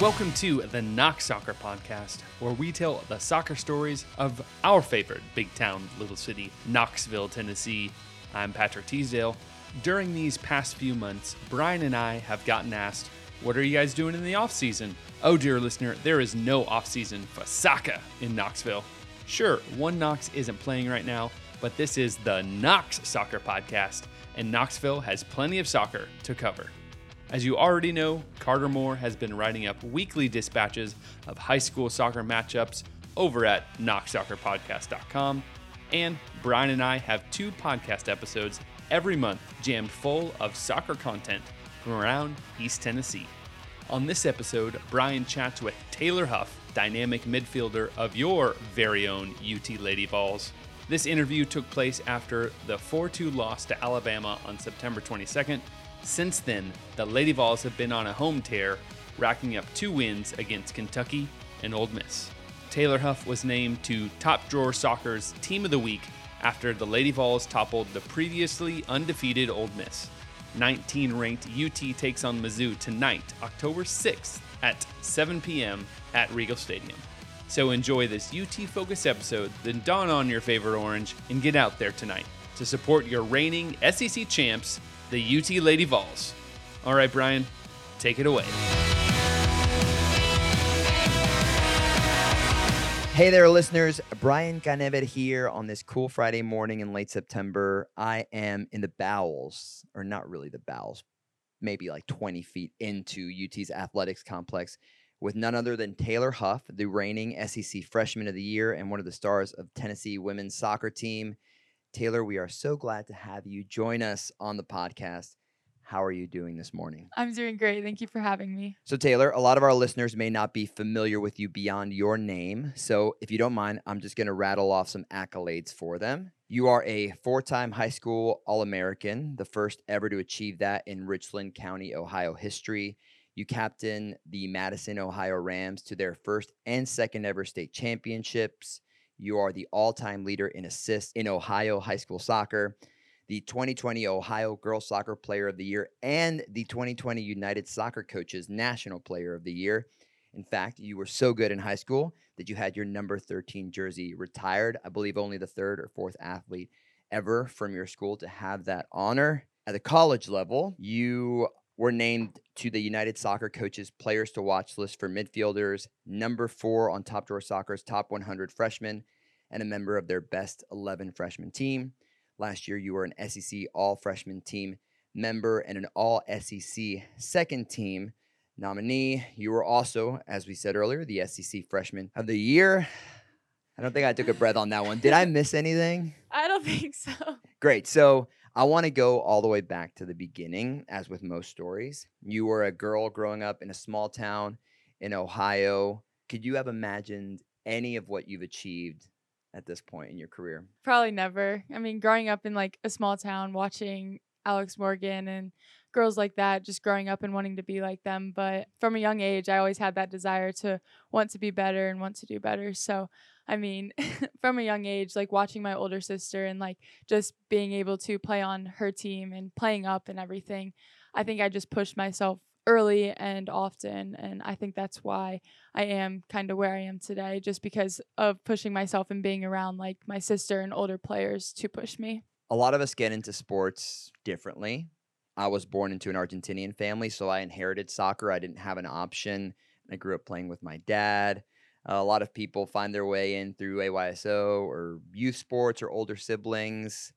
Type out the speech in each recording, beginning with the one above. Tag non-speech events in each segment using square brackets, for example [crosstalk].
Welcome to the Knox Soccer Podcast, where we tell the soccer stories of our favorite big town, little city, Knoxville, Tennessee. I'm Patrick Teasdale. During these past few months, Brian and I have gotten asked, What are you guys doing in the off season? Oh, dear listener, there is no off season for soccer in Knoxville. Sure, one Knox isn't playing right now, but this is the Knox Soccer Podcast, and Knoxville has plenty of soccer to cover. As you already know, Carter Moore has been writing up weekly dispatches of high school soccer matchups over at knoxsoccerpodcast.com. And Brian and I have two podcast episodes every month jammed full of soccer content from around East Tennessee. On this episode, Brian chats with Taylor Huff, dynamic midfielder of your very own UT Lady Vols. This interview took place after the 4 2 loss to Alabama on September 22nd since then, the Lady Vols have been on a home tear, racking up two wins against Kentucky and Ole Miss. Taylor Huff was named to Top Drawer Soccer's Team of the Week after the Lady Vols toppled the previously undefeated Ole Miss. 19 ranked UT takes on Mizzou tonight, October 6th at 7 p.m. at Regal Stadium. So enjoy this UT focused episode, then don on your favorite orange and get out there tonight to support your reigning SEC champs the UT Lady Vols. All right, Brian, take it away. Hey there, listeners. Brian Ganevet here on this cool Friday morning in late September. I am in the bowels, or not really the bowels, maybe like 20 feet into UT's athletics complex with none other than Taylor Huff, the reigning SEC Freshman of the Year and one of the stars of Tennessee women's soccer team. Taylor, we are so glad to have you join us on the podcast. How are you doing this morning? I'm doing great. Thank you for having me. So, Taylor, a lot of our listeners may not be familiar with you beyond your name. So, if you don't mind, I'm just going to rattle off some accolades for them. You are a four time high school All American, the first ever to achieve that in Richland County, Ohio history. You captain the Madison, Ohio Rams to their first and second ever state championships. You are the all time leader in assists in Ohio high school soccer, the 2020 Ohio Girls Soccer Player of the Year, and the 2020 United Soccer Coaches National Player of the Year. In fact, you were so good in high school that you had your number 13 jersey retired. I believe only the third or fourth athlete ever from your school to have that honor. At the college level, you were named to the United Soccer Coaches Players to Watch list for midfielders, number four on Top Drawer Soccer's top 100 freshmen, and a member of their best 11 freshman team. Last year, you were an SEC All Freshman Team member and an All SEC Second Team nominee. You were also, as we said earlier, the SEC Freshman of the Year. I don't think I took a breath on that one. Did I miss anything? [laughs] I don't think so. Great. So I want to go all the way back to the beginning, as with most stories. You were a girl growing up in a small town in Ohio. Could you have imagined any of what you've achieved at this point in your career? Probably never. I mean, growing up in like a small town, watching Alex Morgan and girls like that, just growing up and wanting to be like them. But from a young age, I always had that desire to want to be better and want to do better. So I mean, [laughs] from a young age, like watching my older sister and like just being able to play on her team and playing up and everything, I think I just pushed myself early and often. And I think that's why I am kind of where I am today, just because of pushing myself and being around like my sister and older players to push me. A lot of us get into sports differently. I was born into an Argentinian family, so I inherited soccer. I didn't have an option. I grew up playing with my dad. Uh, a lot of people find their way in through AYSO or youth sports or older siblings.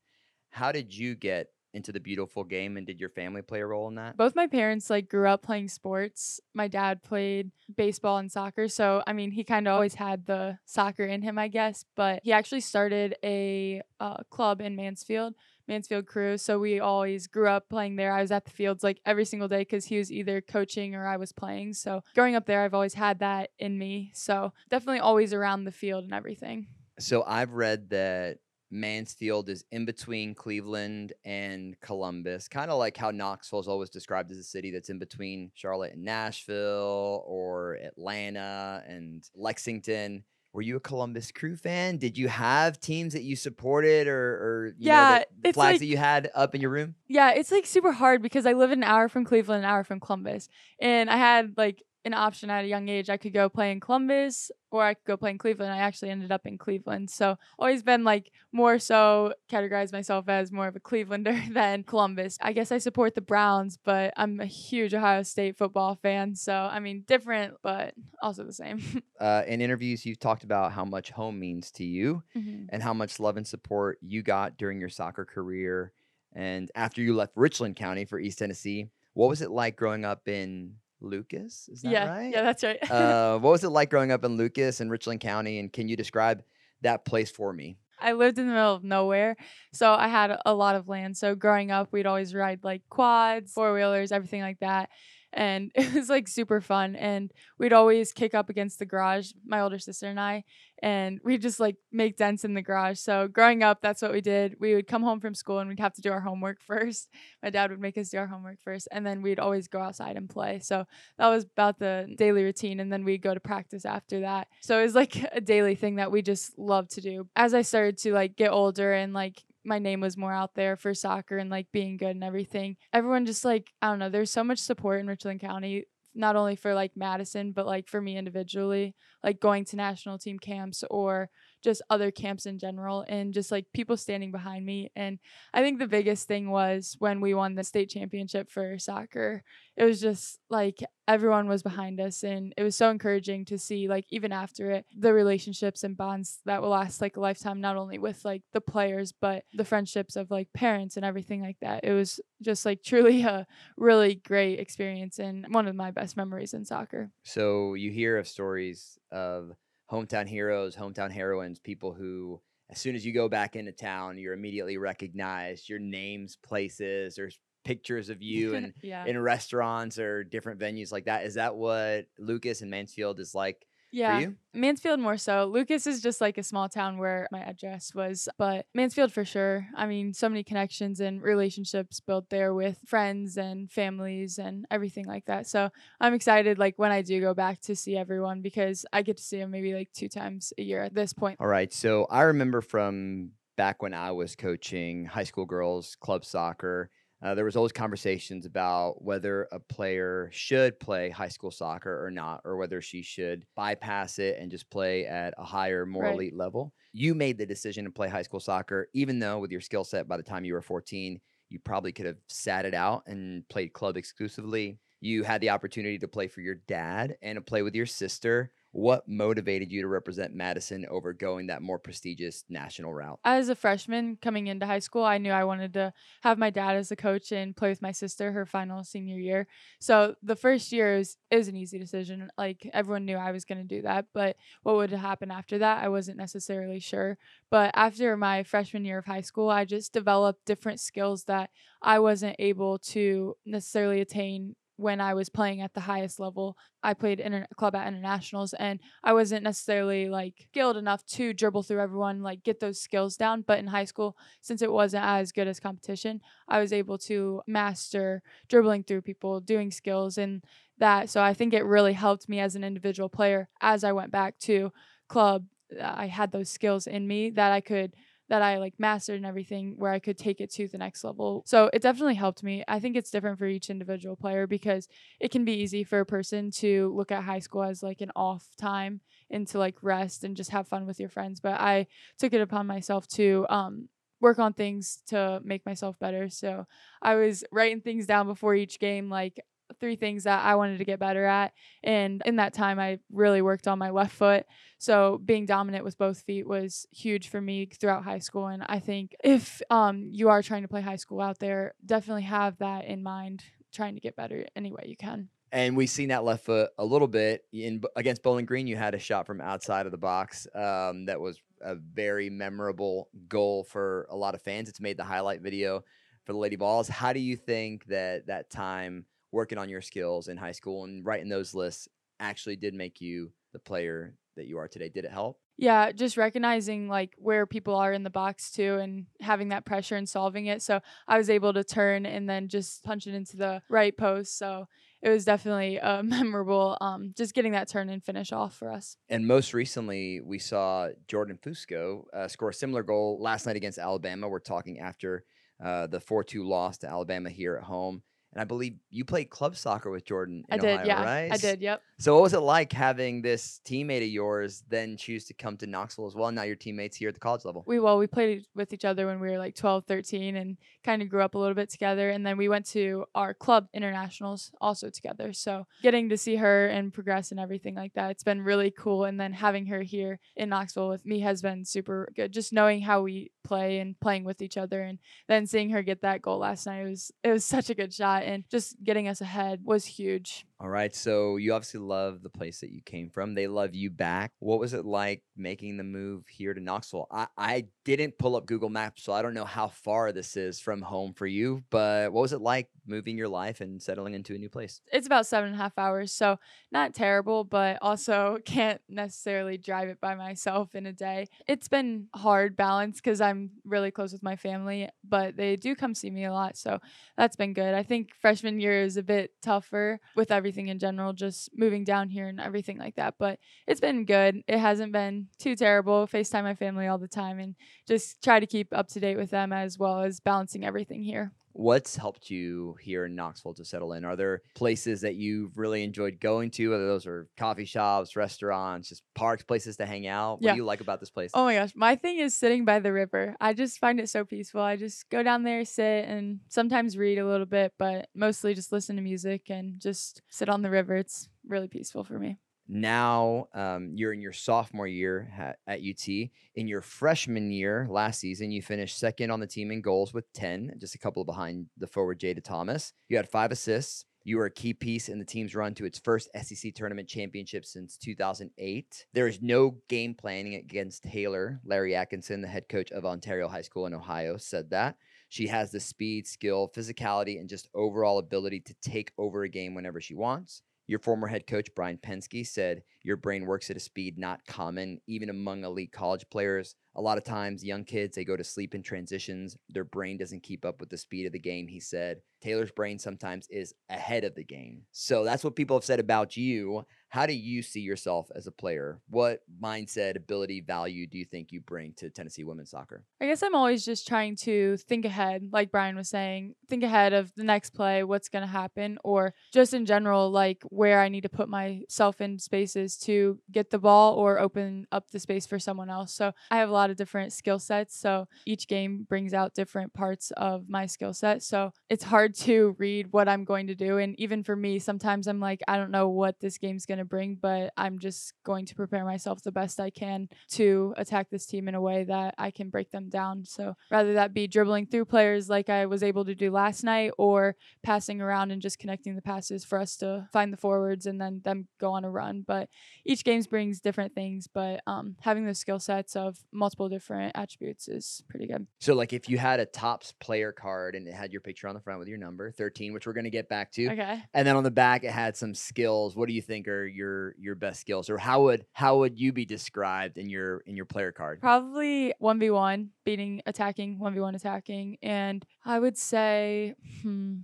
How did you get into the beautiful game and did your family play a role in that? Both my parents like grew up playing sports. My dad played baseball and soccer, so I mean, he kind of always had the soccer in him, I guess, but he actually started a uh, club in Mansfield Mansfield crew. So we always grew up playing there. I was at the fields like every single day because he was either coaching or I was playing. So growing up there, I've always had that in me. So definitely always around the field and everything. So I've read that Mansfield is in between Cleveland and Columbus, kind of like how Knoxville is always described as a city that's in between Charlotte and Nashville or Atlanta and Lexington were you a Columbus Crew fan? Did you have teams that you supported or, or yeah, know, flags like, that you had up in your room? Yeah, it's like super hard because I live an hour from Cleveland, an hour from Columbus, and I had like an option at a young age. I could go play in Columbus or I could go play in Cleveland. I actually ended up in Cleveland. So always been like more so categorize myself as more of a Clevelander [laughs] than Columbus. I guess I support the Browns, but I'm a huge Ohio State football fan. So I mean different but also the same. [laughs] Uh, in interviews, you've talked about how much home means to you Mhm. and how much love and support you got during your soccer career. And after you left Richland County for East Tennessee, what was it like growing up in Lucas? Is that yeah, right? yeah, that's right. [laughs] uh, what was it like growing up in Lucas and Richland County? And can you describe that place for me? I lived in the middle of nowhere, so I had a lot of land. So growing up, we'd always ride like quads, four wheelers, everything like that. And [laughs] it was like super fun. And we'd always kick up against the garage, my older sister and I, and we'd just like make dents in the garage. So growing up, that's what we did. We would come home from school and we'd have to do our homework [laughs] first. My dad would make us do our homework first, and then we'd always go outside and play. So that was about the daily routine. And then we'd go to practice after that. So it was like [laughs] a daily thing that we just loved to do. As I started to like get older and like my name was more out there for soccer and like being good and everything. Everyone just like, I don't know, there's so much support in Richland County, not only for like Madison, but like for me individually, like going to national team camps or just other camps in general and just like people standing behind me. And I think the biggest thing was when we won the state championship for soccer. It was just like everyone was behind us and it was so encouraging to see like even after it the relationships and bonds that will last like a lifetime not only with like the players but the friendships of like parents and everything like that. It was just like [laughs] truly a really great experience and one of my best memories in soccer. So you hear of stories of hometown heroes, hometown heroines, people who, as soon as you go back into town, you're immediately recognized. Your names, places, there's pictures of you [laughs] and yeah. in restaurants or different venues like that. Is that what Lucas and Mansfield is like yeah. Mansfield more so. Lucas is just like a small town where my address was, but Mansfield for sure. I mean, so many connections and relationships built there with friends and families and everything like that. So I'm excited, like when I do go back to see everyone because I get to see them maybe like two times a year at this point. All right. So I remember from back when I was coaching high school girls club soccer, uh, there was always conversations about whether a player should play high school soccer or not, or whether she should bypass it and just play at a higher, more Right. elite level. You made the decision to play high school soccer, even though with your skill set by the time you were 14, you probably could have sat it out and played club exclusively. You had the opportunity to play for your dad and to play with your sister. What motivated you to represent Madison over going that more prestigious national route? As a freshman coming into high school, I knew I wanted to have my dad as a coach and play with my sister her final senior year. So the first year it was an easy decision. Like everyone knew I was going to do that, but what would happen after that, I wasn't necessarily sure. But after my freshman year of high school, I just developed different skills that I wasn't able to necessarily attain when I was playing at the highest level. I played inter- club at internationals and I wasn't necessarily like skilled enough to dribble through everyone, like get those skills down. But in high school, since it wasn't as good as competition, I was able to master dribbling through people, doing skills and that. So I think it really helped me as an individual player as I went back to club. Uh, I had those skills in me that I could that I like mastered and everything where I could take it to the next level. So it definitely helped me. I think it's different for each individual player because it can be easy for a person to look at high school as like an off time and to like rest and just have fun with your friends. But I took it upon myself to um work on things to make myself better. So I was writing things down before each game like three things that I wanted to get better at. And in that time, I really worked on my left foot. So being dominant with both feet was huge for me throughout high school. And I think if um, you are trying to play high school out there, definitely have that in mind, trying to get better any way you can. And we've seen that left foot a little bit in against Bowling Green. You had a shot from outside of the box um, that was a very memorable goal for a lot of fans. It's made the highlight video for the Lady Vols. How do you think that that time working on your skills in high school and writing those lists actually did make you the player that you are today? Did it help? Yeah, just recognizing like where people are in the box too and having that pressure and solving it. So I was able to turn and then just punch it into the right post. So it was definitely uh, [laughs] memorable um, just getting that turn and finish off for us. And most recently, we saw Jordan Fusco uh, score a similar goal last night against Alabama. We're talking after uh, the 4 2 loss to Alabama here at home. And I believe you played club soccer with Jordan. I did, Ohio, yeah. right? I did, yep. So, what was it like having this teammate of yours then choose to come to Knoxville as well? Now you're teammates here at the college level. We well, we played with each other when we were like 12, 13 and kind of grew up a little bit together and then we went to our club internationals also together. So, getting to see her and progress and everything like that, it's been really cool and then having her here in Knoxville with me has been super good. Just knowing how we play and playing with each other and then seeing her get that goal last night it was it was such a good shot and just getting us ahead was huge. All right. So, you obviously love the place that you came from. They love you back. What was it like making the move here to Knoxville? I, I didn't pull up Google Maps, so I don't know how far this is from home for you, but what was it like moving your life and settling into a new place? It's about seven and a half hours, so not terrible, but also [laughs] can't necessarily drive it by myself in a day. It's been hard balance because I'm really close with my family, but they do come see me a lot, so that's been good. I think freshman year is a bit tougher with everything in general, just moving down here and everything like that, but it's been good. It hasn't been too terrible. FaceTime my family all the time and just try to keep up to date with them as well as balancing everything here. What's helped you here in Knoxville to settle in? Are there places that you've really enjoyed going to? Whether those are coffee shops, restaurants, just parks, places to hang out? What Yeah. do you like about this place? Oh my gosh, my thing is sitting by the river. I just find it so peaceful. I just go down there, sit, and sometimes read a little bit, but mostly just listen to music and just sit on the river. It's really peaceful for me. Now um, you're in your sophomore year ha- at UT. In your freshman year last season, you finished second on the team in goals with 10, just a couple behind the forward Jaida Thomas. You had five assists. You were a key piece in the team's run to its first SEC tournament championship since 2008. There is no game planning against Taylor. Larry Atkinson, the head coach of Ontario High School in Ohio, said that. She has the speed, skill, physicality, and just overall ability to take over a game whenever she wants. Your former head coach, Brian Pensky, said your brain works at a speed not common, even among elite college players. A lot of times, young kids, they go to sleep in transitions. Their brain doesn't keep up with the speed of the game, he said. Taylor's brain sometimes is ahead of the game. So that's what people have said about you. How do you see yourself as a player? What mindset, ability, value do you think you bring to Tennessee women's soccer? I guess I'm always just trying to think ahead, like Brian was saying, think ahead of the next play, what's going to happen, or just in general, like where I need to put myself in spaces to get the ball or open up the space for someone else. So I have a lot of different skill sets. So each game brings out different parts of my skill set. So it's hard to read what I'm going to do. And even for me, sometimes I'm like, I don't know what this game's going to bring, but I'm just going to prepare myself the best I can to attack this team in a way that I can break them down. So rather that be dribbling through players like I was able to do last night or passing around and just connecting the passes for us to find the forwards and then them go on a run. But each games brings different things, but um, having the skill sets of multiple different attributes is pretty good. So, like, if you had a Topps player card and it had your picture on the front with your number, 13, which we're going to get back to, Okay. and then on the back it had some skills what do you think are your your best skills or how would how would you be described in your in your player card Probably 1v1, beating, attacking, 1v1 attacking. And I would say, hmm,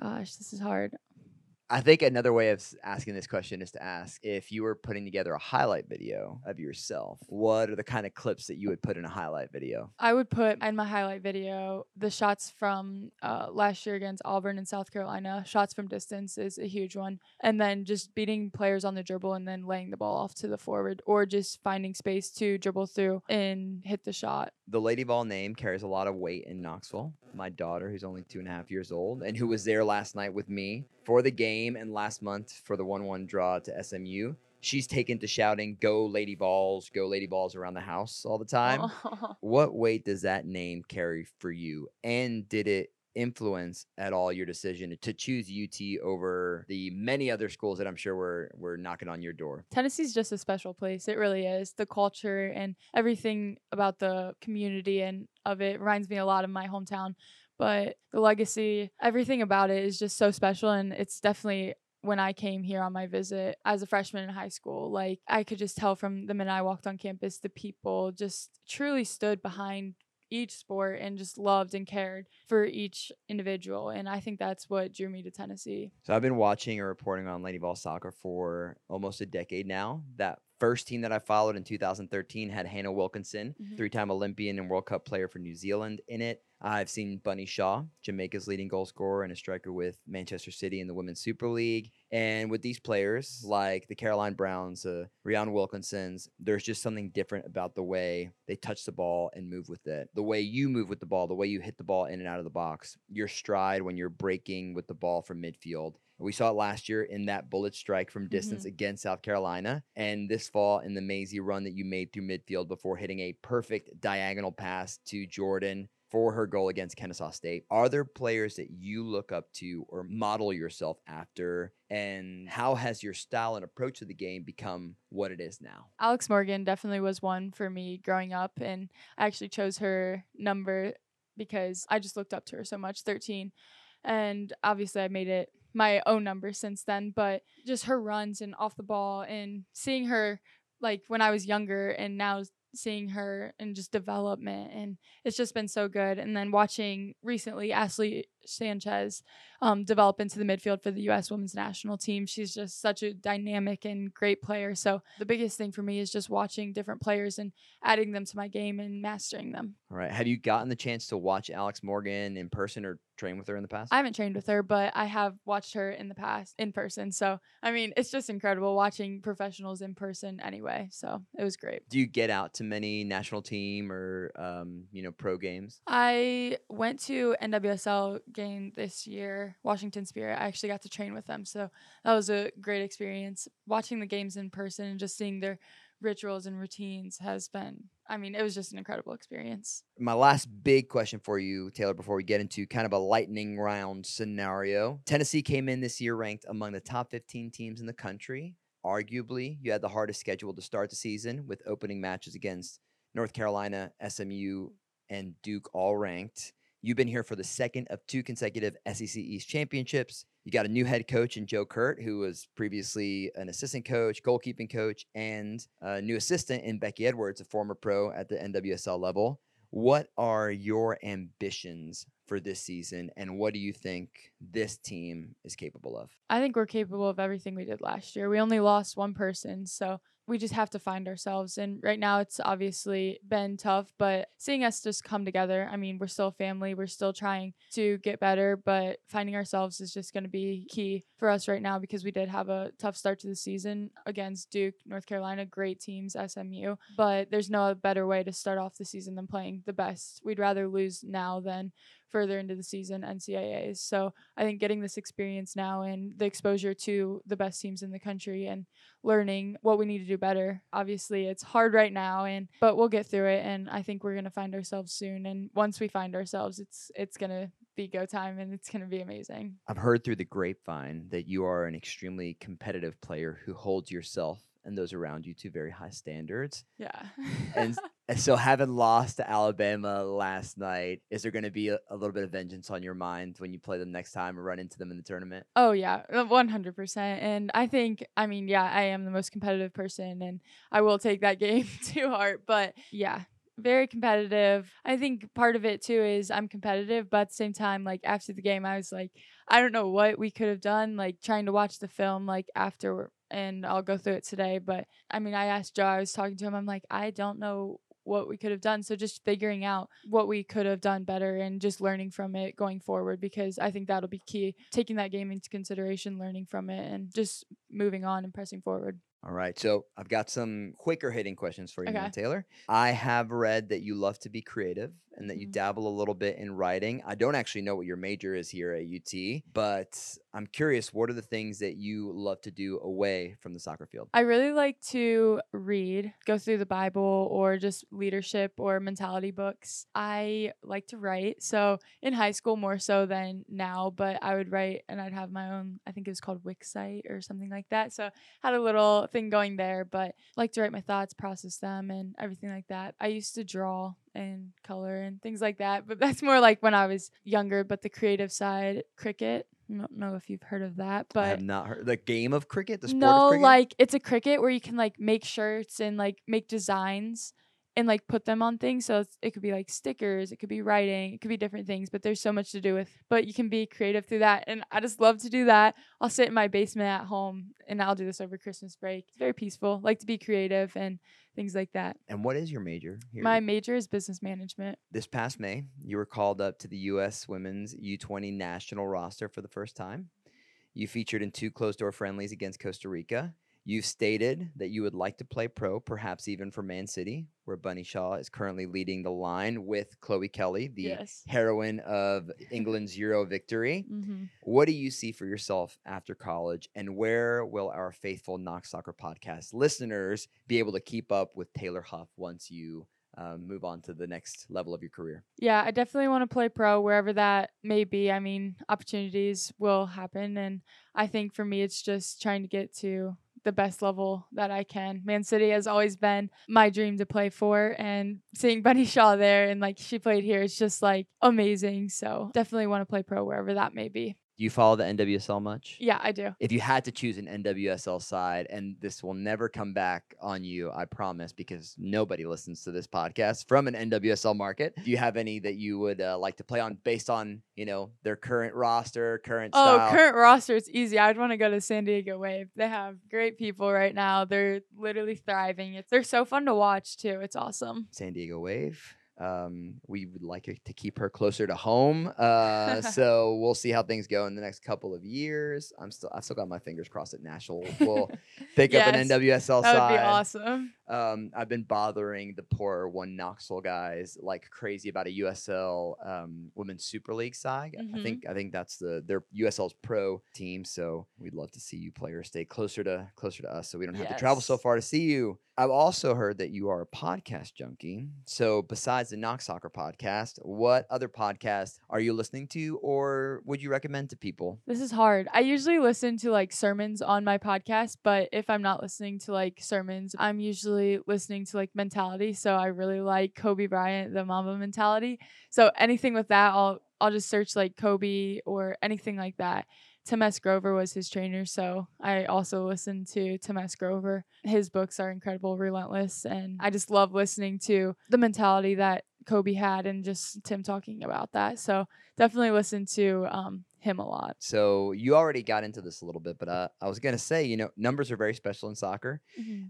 gosh, this is hard. I think another way of asking this question is to ask if you were putting together a highlight video of yourself what are the kind of clips that you would put in a highlight video I would put in my highlight video the shots from uh, last year against Auburn and South Carolina. Shots from distance is a huge one. And then just beating players on the dribble and then laying the ball off to the forward or just finding space to dribble through and hit the shot. the lady vol name carries a lot of weight in knoxville my daughter who's only two and a half years old and who was there last night with me for the game and last month for the 1-1 draw to smu she's taken to shouting go lady vols go lady vols around the house all the time [laughs] what weight does that name carry for you and did it influence at all your decision to choose ut over the many other schools that i'm sure were were knocking on your door Tennessee's just a special place. It really is. The culture and everything about the community and of it reminds me a lot of my hometown. But the legacy, everything about it is just so special. And it's definitely when I came here on my visit as a freshman in high school, like I could just tell from the minute I walked on campus, the people just truly stood behind each sport and just loved and cared for each individual. And I think that's what drew me to Tennessee. So I've been watching and reporting on Lady Vol soccer for almost a decade now. That first team that I followed in 2013 had Hannah Wilkinson, Mhm. three-time Olympian and World Cup player for New Zealand in it. I've seen Bunny Shaw, Jamaica's leading goal scorer and a striker with Manchester City in the Women's Super League. And with these players, like the Caroline Browns, uh, Rianna Wilkinsons, there's just something different about the way they touch the ball and move with it. The way you move with the ball, the way you hit the ball in and out of the box, your stride when you're breaking with the ball from midfield. We saw it last year in that bullet strike from distance Mhm. against South Carolina, and this fall in the mazy run that you made through midfield before hitting a perfect diagonal pass to Jordan for her goal against Kennesaw State. Are there players that you look up to or model yourself after? And how has your style and approach to the game become what it is now? Alex Morgan definitely was one for me growing up, and I actually chose her number because I just looked up to her so much, 13. And obviously, I made it my own number since then, but just her runs and off the ball and seeing her like when I was younger and now seeing her and just development and it's just been so good. And then watching recently Ashley Sanchez um, develop into the midfield for the U.S. women's national team. She's just such a dynamic and great player. So the biggest thing for me is just watching different players and adding them to my game and mastering them. All right. Have you gotten the chance to watch Alex Morgan in person or train with her in the past? I haven't trained with her, but I have watched her in the past in person. So I mean, it's just incredible watching professionals in person anyway. So it was great. Do you get out to many national team or um, you know pro games? I went to NWSL game this year, Washington Spirit. I actually got to train with them. So that was a great experience. Watching the games in person and just seeing their rituals and routines has been, I mean, it was just an incredible experience. My last big question for you, Taylor, before we get into kind of a lightning round scenario. Tennessee came in this year ranked among the top 15 teams in the country. Arguably, you had the hardest schedule to start the season with opening matches against North Carolina, SMU, and Duke all ranked. You've been here for the second of two consecutive SEC East championships. You got a new head coach in Joe Kirt, who was previously an assistant coach, goalkeeping coach, and a new assistant in Becky Edwards, a former pro at the NWSL level. What are your ambitions for this season, and what do you think this team is capable of? I think we're capable of everything we did last year. We only lost one person, so we just have to find ourselves. And right now, it's obviously been tough, but seeing us just come together, I mean, we're still family. We're still trying to get better, but finding ourselves is just going to be key for us right now because we did have a tough start to the season against Duke, North Carolina, great teams, SMU. But there's no better way to start off the season than playing the best. We'd rather lose now than further into the season NCAAs. So I think getting this experience now and the exposure to the best teams in the country and learning what we need to do better. Obviously, it's hard right now and but we'll get through it and I think we're going to find ourselves soon and once we find ourselves, it's it's going to be go time and it's going to be amazing. I've heard through the grapevine that you are an extremely competitive player who holds yourself and those around you to very high standards. Yeah. And And [laughs] so, having lost to Alabama last night, is there going to be a, a little bit of vengeance on your mind when you play them next time or run into them in the tournament? Oh yeah, uh, one hundred percent. And I think, I mean, yeah, I am the most competitive person, and I will take that [laughs] game to heart. But yeah, very competitive. I think part of it too is I'm competitive, but at the same time, like after the game, I was like, I don't know what we could have done. Like trying to watch the film, like after, and I'll go through it today. But I mean, I asked Joe. I was talking to him. I'm like, I don't know what we could have done. So just figuring out what we could have done better and just learning from it going forward because I think that'll be key. Taking that game into consideration, learning from it, and just moving on and pressing forward. All right. So, I've got some quicker hitting questions for you, now, Okay. Taylor. I have read that you love to be creative and that you Mhm. dabble a little bit in writing. I don't actually know what your major is here at UT, but I'm curious what are the things that you love to do away from the soccer field? I really like to read, go through the Bible or just leadership or mentality books. I like to write. So in high school more so than now, but I would write and I'd have my own, I think it was called Wix site or something like that. So had a little thing going there, but like to write my thoughts, process them and everything like that. I used to draw and color and things like that, but [laughs] that's more like when I was younger, but the creative side, Cricut. I don't know if you've heard of that, but I have not heard the game of cricket, the sport no, of cricket. like it's a Cricut where you can like make shirts and like make designs and like put them on things. So it's, it could be like stickers, it could be writing, it could be different things, but there's so much to do with. But you can be creative through that. And I just love to do that. I'll sit in my basement at home and I'll do this over Christmas break. It's very peaceful. Like to be creative and things like that. And what is your major? Here? My major is business management. this past May, you were called up to the U.S. Women's U20 national roster for the first time. You featured in two closed door friendlies against Costa Rica. You've stated that you would like to play pro, perhaps even for Man City, where Bunny Shaw is currently leading the line with Chloe Kelly, the yes. heroine of England's Euro victory. hmm What do you see for yourself after college, and where will our faithful Knox Soccer podcast listeners be able to keep up with Taylor Huff once you um, move on to the next level of your career? Yeah, I definitely want to play pro wherever that may be. I mean, opportunities will happen. And I think for me, it's just trying to get to the best level that I can. Man City has always been my dream to play for. And seeing Bunny [laughs] Shaw there and like she played here, it's just like amazing. So definitely want to play pro wherever that may be. Do you follow the NWSL much? Yeah, I do. If you had to choose an NWSL side, and this will never come back on you, I promise, because nobody listens to this podcast from an NWSL market. Do you have any that you would uh, like to play on based on, you know, their current roster, current Oh, style? current roster, it's easy. I'd want to go to San Diego Wave. They have great people right now. They're literally thriving. It's they're so fun to watch too. It's awesome. San Diego Wave. Um, we would like to keep her closer to home. Uh, [laughs] so we'll see how things go in the next couple of years. I'm still, I've still got my fingers crossed that Nashville will [laughs] pick up an Yes, NWSL That would side. be awesome. Um, I've been bothering the poor one Knoxville guys like crazy about a USL um, Women's Super League side. I Mhm. think I think that's the their USL's pro team. So we'd love to see you players stay closer to closer to us, so we don't have to travel so far to see you. I've also heard that you are a podcast junkie. So besides the Knox Soccer podcast, what other podcasts are you listening to, or would you recommend to people? This is hard. I usually listen to like sermons on my podcast, but if I'm not listening to like sermons, I'm usually listening to like mentality. So I really like Kobe Bryant, the Mamba mentality. So anything with that, I'll I'll just search like Kobe or anything like that. Tim S. Grover was his trainer, so I also listened to Tim S. Grover. His books are incredible, relentless, and I just love listening to the mentality that Kobe had and just Tim talking about that. So definitely listen to um, him a lot. So you already got into this a little bit, but uh, I was gonna say, you know, numbers are very special in soccer.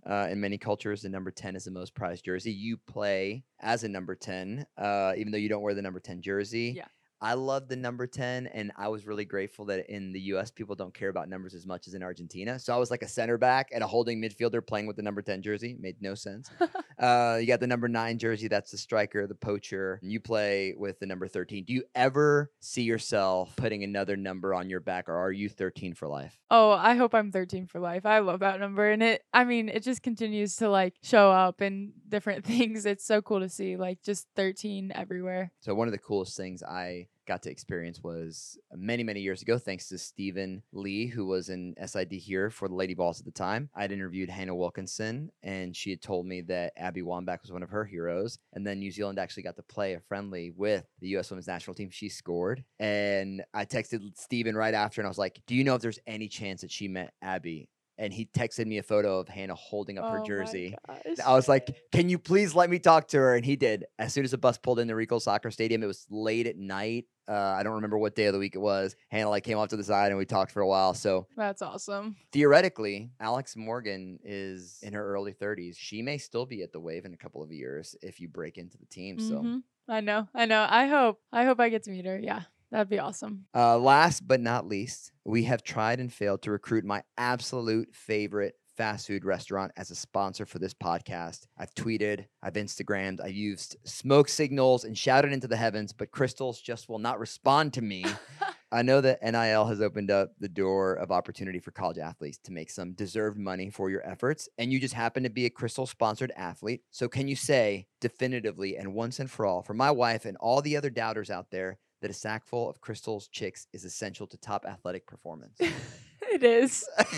Uh, in many cultures, the number 10 is the most prized jersey. You play as a number 10, uh, even though you don't wear the number 10 jersey. Yeah. I love the number 10, and I was really grateful that in the US, people don't care about numbers as much as in Argentina. So I was like a center back and a holding midfielder playing with the number 10 jersey. Made no sense. [laughs] uh, you got the number 9 jersey, that's the striker, the poacher. You play with the number 13. Do you ever see yourself putting another number on your back, or are you 13 for life? Oh, I hope I'm 13 for life. I love that number. And it, I mean, it just continues to like show up in different [laughs] things. It's so cool to see, like, just 13 everywhere. So one of the coolest things I got to experience was many, many years ago, thanks to Stephen Lee, who was in SID here for the Lady Vols at the time. I'd interviewed Hannah Wilkinson, and she had told me that Abby Wambach was one of her heroes. And then New Zealand actually got to play a friendly with the U.S. Women's National Team. She scored. And I texted Stephen right after, and I was like, Do you know if there's any chance that she met Abby? And he texted me a photo of Hannah holding up her Oh my jersey. I was like, "Can you please let me talk to her?" And he did. As soon as the bus pulled in the Regal Soccer Stadium, it was late at night. Uh, I don't remember what day of the week it was. Hannah like came off to the side and we talked for a while. So That's awesome. theoretically, Alex Morgan is in her early 30s. She may still be at the Wave in a couple of years if you break into the team. So Mhm. I know. I know. I hope. I hope I get to meet her. Yeah. That'd be awesome. Uh, last but not least, we have tried and failed to recruit my absolute favorite fast food restaurant as a sponsor for this podcast. I've tweeted, I've Instagrammed, I've used smoke signals and shouted into the heavens, but Krystals just will not respond to me. [laughs] I know that NIL has opened up the door of opportunity for college athletes to make some deserved money for your efforts, and you just happen to be a Krystal sponsored athlete. So, can you say definitively and once and for all, for my wife and all the other doubters out there, that a sack full of Krystal's chicks is essential to top athletic performance? [laughs] it is. [laughs]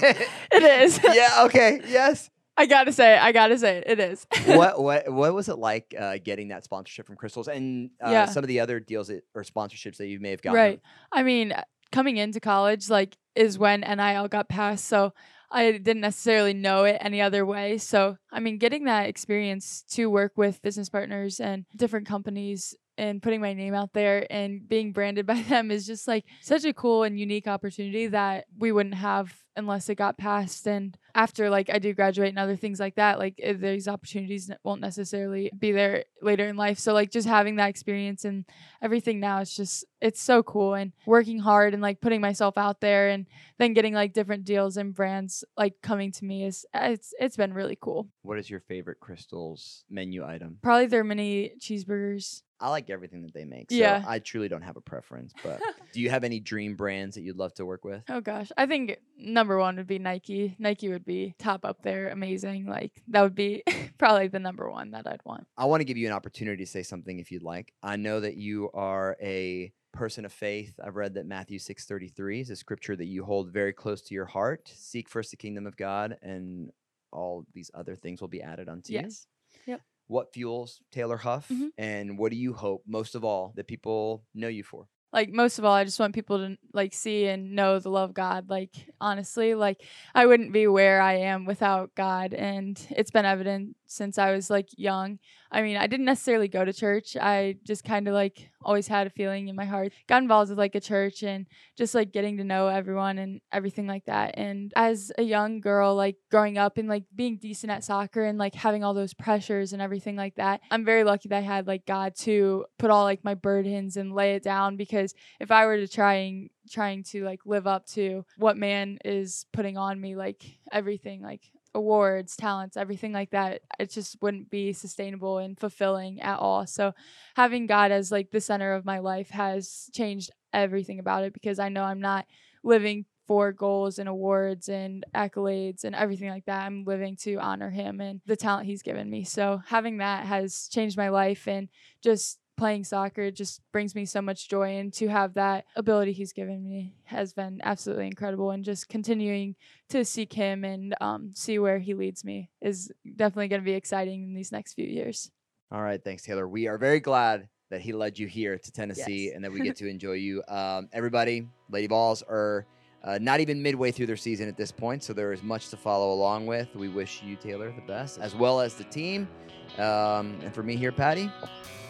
It is. yeah, okay, yes. I gotta say. I gotta say it. It is. [laughs] what what what was it like uh, getting that sponsorship from Krystals and uh, Yeah. some of the other deals that, or sponsorships that you may have gotten? Right. I mean, coming into college, like, is when NIL got passed. So I didn't necessarily know it any other way. So, I mean, getting that experience to work with business partners and different companies and putting my name out there and being branded [laughs] by them is just like such a cool and unique opportunity that we wouldn't have unless it got passed and after like I do graduate and other things like that like eh, these opportunities won't necessarily be there later in life. So like just having that experience and everything now it's just it's so cool and working hard and like putting myself out there and then getting like different deals and brands like coming to me is eh, it's it's been really cool. What is your favorite Krystals menu item? probably their mini cheeseburgers I like everything that they make. So Yeah. I truly don't have a preference. But [laughs] do you have any dream brands that you'd love to work with? Oh gosh, I think number one would be Nike. Nike would be top up there, amazing. Like that would be [laughs] probably the number one that I'd want. I want to give you an opportunity to say something if you'd like. I know that you are a person of faith. I've read that Matthew 6:33 is a scripture that you hold very close to your heart. Seek first the kingdom of God and all these other things will be added unto you. Yes. Yep. What fuels Taylor Huff Mhm. and what do you hope most of all that people know you for? Like most of all, I just want people to like see and know the love of God. Like honestly, like I wouldn't be where I am without God, and it's been evident since I was like young. I mean, I didn't necessarily go to church. I just kind of like always had a feeling in my heart. Got involved with like a church and just like getting to know everyone and everything like that. And as a young girl, like growing up and like being decent at soccer and like having all those pressures and everything like that, I'm very lucky that I had like God to put all like my burdens and lay it down because if I were to trying trying to like live up to what man is putting on me, like everything, like awards, talents, everything like that, it just wouldn't be sustainable and fulfilling at all. So having God as like the center of my life has changed everything about it because I know I'm not living for goals and awards and accolades and everything like that. I'm living to honor him and the talent he's given me. So having that has changed my life and just playing soccer just brings me so much joy and to have that ability he's given me has been absolutely incredible and just continuing to seek him and um, see where he leads me is definitely going to be exciting in these next few years. All right, thanks, Taylor. We are very glad that he led you here to Tennessee Yes. and that we get [laughs] to enjoy you. Um, everybody, Lady Vols are uh, not even midway through their season at this point, so there is much to follow along with. We wish you, Taylor, the best, as well as the team. Um, and for me here, Patty,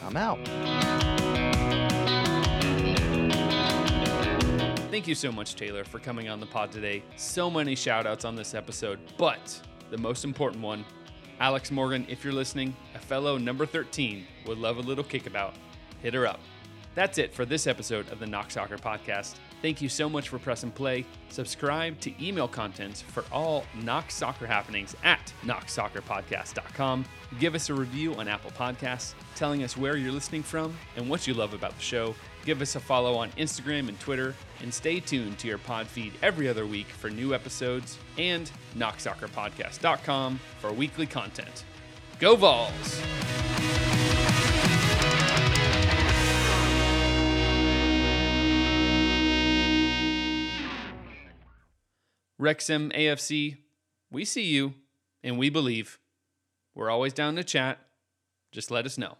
I'm out. Thank you so much, Taylor, for coming on the pod today. So many shout outs on this episode, but the most important one Alex Morgan, if you're listening, a fellow number 13, would love a little kickabout. Hit her up. That's it for this episode of the Knox Soccer Podcast. Thank you so much for pressing play. Subscribe to email contents for all Knox Soccer happenings at knoxsoccerpodcast.com. Give us a review on Apple Podcasts, telling us where you're listening from and what you love about the show. Give us a follow on Instagram and Twitter, and stay tuned to your pod feed every other week for new episodes and knoxsoccerpodcast.com for weekly content. Go Vols! Wrexham AFC, we see you and we believe. We're always down to chat. Just let us know.